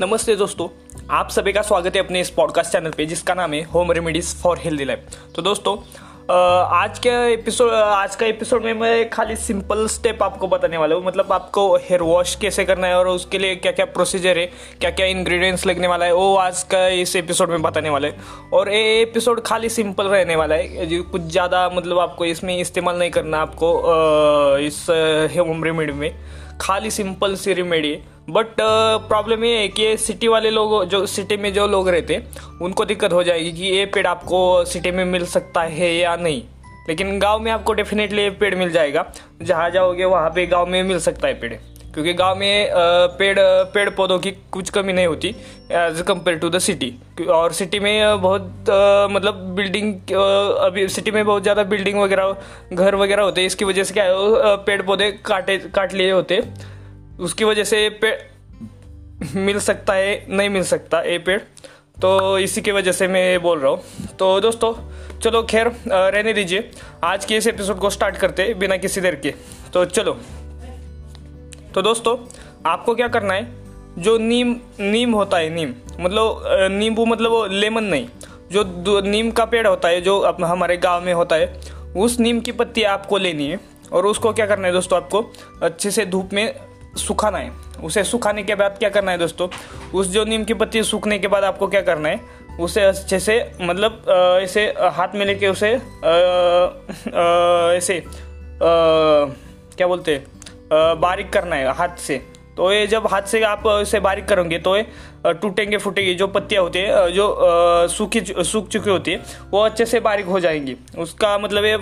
नमस्ते दोस्तों, आप सभी का स्वागत है अपने इस पॉडकास्ट चैनल पे, जिसका नाम है home remedies for healthy life तो दोस्तों आज के एपिसोड आज का एपिसोड में मैं खाली सिंपल स्टेप आपको बताने वाला हूँ। मतलब आपको हेयर वॉश कैसे करना है और उसके लिए क्या क्या प्रोसीजर है क्या क्या इंग्रेडिएंट्स लगने वाला है, वो आज का इस एपिसोड में बताने वाला है। और ये एपिसोड खाली सिंपल रहने वाला है कुछ ज़्यादा मतलब आपको इसमें इस्तेमाल नहीं करना आपको इस होम रेमेडी में। खाली सिंपल सी रेमेडी है। बट प्रॉब्लम ये है कि सिटी वाले लोग, जो सिटी में जो लोग रहते हैं, उनको दिक्कत हो जाएगी कि ये पेड़ आपको सिटी में मिल सकता है या नहीं। लेकिन गाँव में आपको डेफिनेटली ये पेड़ मिल जाएगा। जहाँ जाओगे, वहाँ पे गाँव में मिल सकता है पेड़। क्योंकि गाँव में पेड़ पेड़ पौधों की कुछ कमी नहीं होती as compare to the city और सिटी में बहुत मतलब बिल्डिंग अभी सिटी में बहुत ज़्यादा बिल्डिंग वगैरह, घर वगैरह होते हैं, इसकी वजह से क्या है पेड़ पौधे काटे, काट लिए होते उसकी वजह से ये पेड़ मिल सकता है, नहीं मिल सकता ये पेड़। तो इसी की वजह से मैं ये बोल रहा हूँ। तो दोस्तों, चलो खैर रहने दीजिए। आज के इस एपिसोड को स्टार्ट करते बिना किसी देर के। तो चलो। तो दोस्तों, आपको क्या करना है? जो नीम नीम होता है, नीम मतलब नींबू मतलब वो लेमन नहीं। जो नीम का पेड़ होता है, जो हमारे गाँव में होता है, उस नीम की पत्ती आपको लेनी है। और उसको क्या करना है दोस्तों आपको? अच्छे से धूप में सुखाना है। उसे सुखाने के बाद क्या करना है दोस्तों? उस जो नीम की पत्ती सूखने के बाद आपको क्या करना है? उसे अच्छे से मतलब ऐसे हाथ में लेके उसे ऐसे क्या बोलते हैं? बारीक करना है हाथ से। तो ये जब हाथ से आप इसे बारीक करोगे तो ये टूटेंगे फूटेंगे जो पत्तियाँ होती है जो सूखी सूख चुकी होती है वो अच्छे से बारीक हो जाएँगी। उसका मतलब ये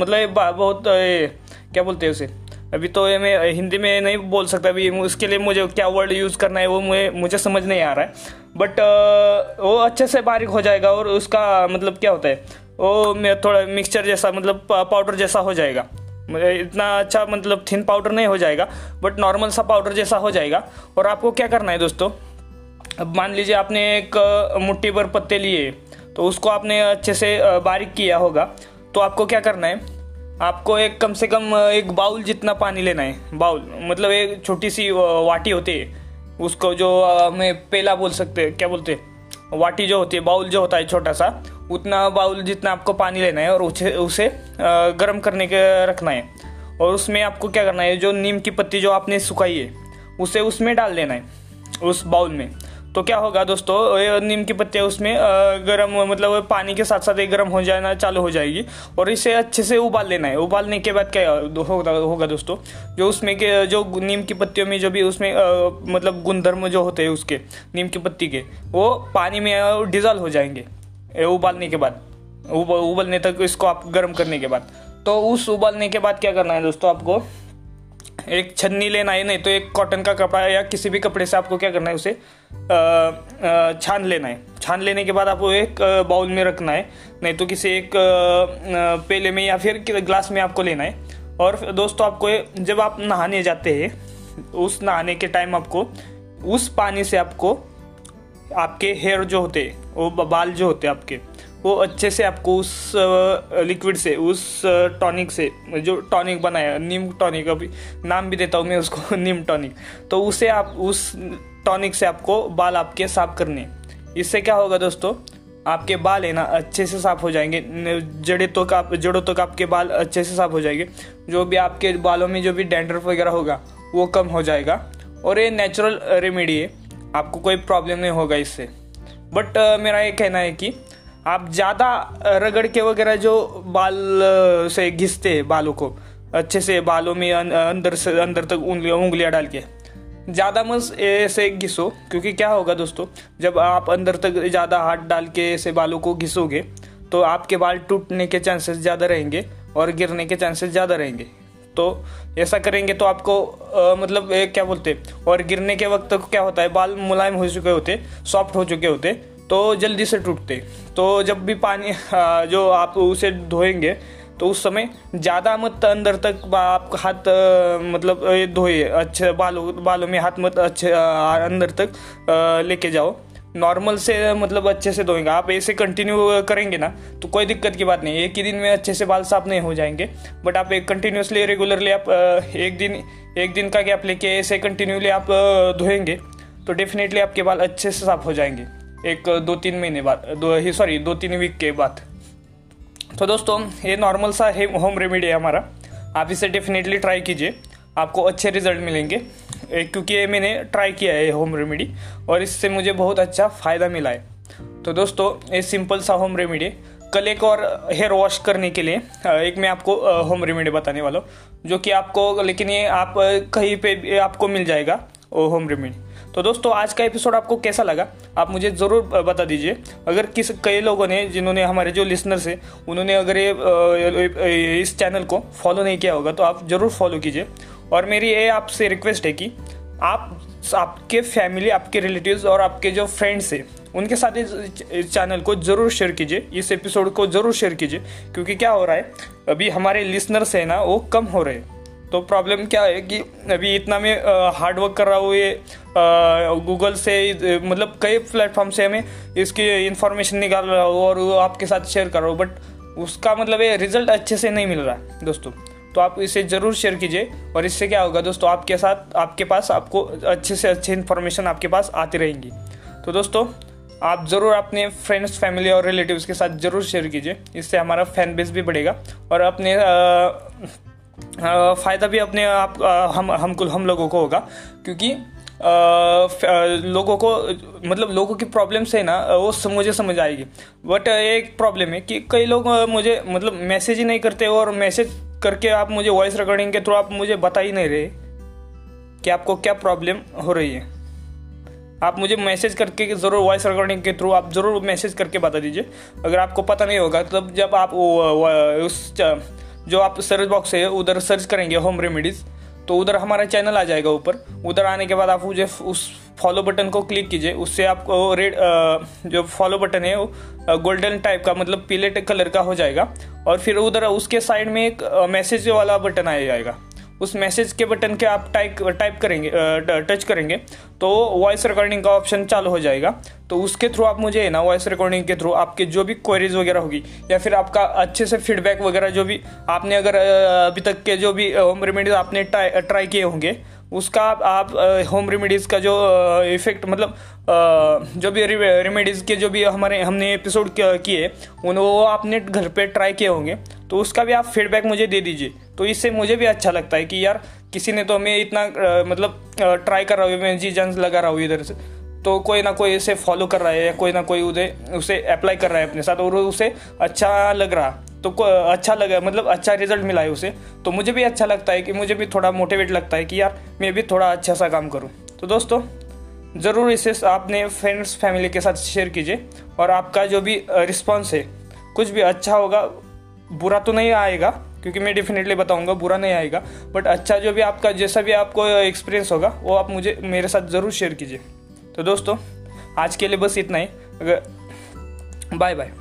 मतलब ये बहुत ये, क्या बोलते हैं उसे? अभी तो ये मैं हिंदी में नहीं बोल सकता अभी उसके लिए मुझे क्या वर्ड यूज़ करना है वो मुझे मुझे समझ नहीं आ रहा है। बट वो अच्छे से बारीक हो जाएगा और उसका मतलब क्या होता है, वो थोड़ा मिक्सचर जैसा मतलब पाउडर जैसा हो जाएगा। इतना अच्छा मतलब थिन पाउडर नहीं हो जाएगा बट नॉर्मल सा पाउडर जैसा हो जाएगा। और आपको क्या करना है दोस्तों, अब मान लीजिए आपने एक मुट्ठी भर पत्ते लिए तो उसको आपने अच्छे से बारीक किया होगा तो आपको क्या करना है आपको एक कम से कम एक बाउल जितना पानी लेना है, बाउल मतलब एक छोटी सी वाटी होती है, उसको जो हमें पेला बोल सकते हैं, क्या बोलते हैं, वाटी जो होती है, बाउल जो होता है छोटा सा, उतना बाउल जितना आपको पानी लेना है और उसे उसे गर्म करने के, रखना है। और उसमें आपको क्या करना है, जो नीम की पत्ती जो आपने सुखाई है, उसे उसमें डाल देना है, उस बाउल में। तो क्या होगा दोस्तों ये नीम की पत्तियाँ उसमें गर्म मतलब पानी के साथ साथ ये गर्म हो जाना चालू हो जाएगी और इसे अच्छे से उबाल लेना है। उबालने के बाद क्या होगा होगा दोस्तों जो उसमें के जो नीम की पत्तियों में जो भी उसमें अ, मतलब गुणधर्म जो होते हैं उसके नीम की पत्ती के वो पानी में डिजॉल्व हो जाएँगे उबालने के बाद। उब, उबलने तक इसको आप गर्म करने के बाद। तो उस उबालने के बाद क्या करना है दोस्तों आपको एक छन्नी लेना है, नहीं तो एक कॉटन का कपड़ा या किसी भी कपड़े से आपको क्या करना है उसे छान लेना है। छान लेने के बाद आपको एक बाउल में रखना है, नहीं तो किसी एक पेले में या फिर ग्लास में आपको लेना है। और दोस्तों आपको जब आप नहाने जाते हैं, उस नहाने के टाइम आपको, उस पानी से आपको, आपके हेयर जो होते वो बाल जो होते आपके वो अच्छे से आपको उस लिक्विड से, उस टॉनिक से, जो टॉनिक बनाया नीम टॉनिक अभी, नाम भी देता हूँ मैं उसको नीम टॉनिक तो उसे आप, उस टॉनिक से आपको बाल आपके साफ़ करने इससे क्या होगा दोस्तों? आपके बाल है ना, अच्छे से साफ़ हो जाएँगे। जड़े तो आप जड़ों तक आपके बाल अच्छे से साफ़ हो जाएँगे। जो भी आपके बालों में जो भी डैंड्रफ वगैरह होगा, वो कम हो जाएगा। और ये नेचुरल रेमेडी है। आपको कोई प्रॉब्लम नहीं होगा इससे। बट मेरा ये कहना है कि आप ज़्यादा रगड़ के वगैरह जो बाल से घिसते हैं बालों को अच्छे से बालों में अं- अंदर से अंदर तक उंगलियाँ उंगलियाँ डाल के ज़्यादा मत ऐसे घिसो क्योंकि क्या होगा दोस्तों जब आप अंदर तक ज़्यादा हाथ डाल के ऐसे बालों को घिसोगे तो आपके बाल टूटने के चांसेस ज़्यादा रहेंगे और गिरने के चांसेस ज़्यादा रहेंगे। तो ऐसा करेंगे तो आपको अ, मतलब क्या बोलते और गिरने के वक्त क्या होता है बाल मुलायम हो चुके होते सॉफ्ट हो चुके होते तो जल्दी से टूटते। तो जब भी पानी जो आप उसे धोएँगे तो उस समय ज़्यादा मत अंदर तक आप हाथ मतलब धोए, अच्छे बालों बालों में हाथ मत अच्छे अंदर तक लेके जाओ। नॉर्मल से मतलब अच्छे से धोएँगे। आप ऐसे कंटिन्यू करेंगे ना तो कोई दिक्कत की बात नहीं। एक ही दिन में अच्छे से बाल साफ़ नहीं हो जाएँगे। बट आप एक कंटिन्यूसली रेगुलरली आप एक दिन एक दिन का गैप लेके ऐसे कंटिन्यूली आप धोएँगे तो डेफिनेटली आपके बाल अच्छे से साफ़ हो जाएँगे। एक, दो, तीन महीने बाद, दो, ही सॉरी दो, तीन वीक के बाद। तो दोस्तों, ये नॉर्मल सा है होम रेमेडी है हमारा। आप इसे डेफिनेटली ट्राई कीजिए। आपको अच्छे रिज़ल्ट मिलेंगे। क्योंकि ये मैंने ट्राई किया है होम रेमेडी और इससे मुझे बहुत अच्छा फ़ायदा मिला है। तो दोस्तों, ये सिंपल सा होम रेमेडी कल एक और हेयर वॉश करने के लिए एक मैं आपको होम रेमेडी बताने वाला हूँ, जो कि आपको, लेकिन ये आप कहीं पे आपको मिल जाएगा। होम रेमेडी तो दोस्तों, आज का एपिसोड आपको कैसा लगा? आप मुझे ज़रूर बता दीजिए। अगर किस, कई लोगों ने, जिन्होंने हमारे जो लिसनर्स हैं, उन्होंने अगर ये इस चैनल को फॉलो नहीं किया होगा तो आप ज़रूर फॉलो कीजिए। और मेरी ये आपसे रिक्वेस्ट है कि आप, आपके फैमिली आपके रिलेटिव्स और आपके जो फ्रेंड्स हैं, उनके साथ इस चैनल को ज़रूर शेयर कीजिए, इस एपिसोड को ज़रूर शेयर कीजिए, क्योंकि क्या हो रहा है, अभी हमारे लिसनर्स हैं ना, वो कम हो रहे हैं। तो प्रॉब्लम क्या है कि अभी इतना मैं हार्ड वर्क कर रहा हूँ ये गूगल से मतलब कई प्लेटफॉर्म से हमें इसकी इन्फॉर्मेशन निकाल रहा हूँ और आपके साथ शेयर कर रहा हूँ बट उसका मतलब ये रिज़ल्ट अच्छे से नहीं मिल रहा है, दोस्तों। तो आप इसे ज़रूर शेयर कीजिए और इससे क्या होगा दोस्तों, आपके साथ, आपके पास, आपको अच्छे से अच्छे इन्फॉर्मेशन आपके पास आती रहेंगी। तो दोस्तों, आप ज़रूर अपने फ्रेंड्स फैमिली और रिलेटिव्स के साथ ज़रूर शेयर कीजिए, इससे हमारा फ़ैन बेस भी बढ़ेगा और अपने फ़ायदा भी अपने आप हम हम हम लोगों को होगा, क्योंकि लोगों को मतलब लोगों की प्रॉब्लम्स है ना, वो मुझे समझ आएगी। बट एक प्रॉब्लम है कि कई लोग मुझे मतलब मैसेज ही नहीं करते और मैसेज करके आप मुझे वॉइस रिकॉर्डिंग के थ्रू आप मुझे बता ही नहीं रहे कि आपको क्या प्रॉब्लम हो रही है। आप मुझे मैसेज करके ज़रूर वॉइस रिकॉर्डिंग के थ्रू आप ज़रूर मैसेज करके बता दीजिए। अगर आपको पता नहीं होगा, तब जब आप उस जो आप सर्च बॉक्स है उधर सर्च करेंगे होम रेमेडीज़ तो उधर हमारा चैनल आ जाएगा ऊपर। उधर आने के बाद आप मुझे उस फॉलो बटन को क्लिक कीजिए। उससे आपको रेड जो फॉलो बटन है वो गोल्डन टाइप का मतलब पीले कलर का हो जाएगा। और फिर उधर उसके साइड में एक मैसेज वाला बटन आ जाएगा। उस मैसेज के बटन के आप टाइप टाइप करेंगे टच करेंगे तो वॉइस रिकॉर्डिंग का ऑप्शन चालू हो जाएगा। तो उसके थ्रू आप मुझे, ना वॉइस रिकॉर्डिंग के थ्रू आपके जो भी क्वेरीज वगैरह होगी, या फिर आपका अच्छे से फीडबैक वगैरह जो भी आपने अगर अभी तक के जो भी होम रेमेडीज आपने ट्राई किए होंगे, उसका आप होम रेमेडीज़ का जो इफ़ेक्ट मतलब जो भी रेमेडीज़ के जो भी हमारे, हमने एपिसोड किए, उन वो आपने घर पे ट्राई किए होंगे। तो उसका भी आप फीडबैक मुझे दे दीजिए। तो इससे मुझे भी अच्छा लगता है कि यार, किसी ने तो हमें इतना मतलब ट्राई कर रहा हूँ मैं जी जान लगा रहा हूँ इधर से। तो कोई ना कोई इसे फॉलो कर रहा है या कोई ना कोई उसे उसे अप्लाई कर रहा है अपने साथ और उसे अच्छा लग रहा। तो अच्छा लगा मतलब अच्छा रिज़ल्ट मिला है उसे। तो मुझे भी अच्छा लगता है कि मुझे भी थोड़ा मोटिवेट लगता है कि यार, मैं भी थोड़ा अच्छा सा काम करूँ। तो दोस्तों, ज़रूर इसे आपने फ्रेंड्स फैमिली के साथ शेयर कीजिए। और आपका जो भी रिस्पॉन्स है, कुछ भी अच्छा होगा बुरा तो नहीं आएगा, क्योंकि मैं डेफिनेटली बताऊँगा, बुरा नहीं आएगा बट अच्छा जो भी आपका, जैसा भी आपको एक्सपीरियंस होगा, वो आप मुझे, मेरे साथ ज़रूर शेयर कीजिए। तो दोस्तों, आज के लिए बस इतना ही। अगर बाय बाय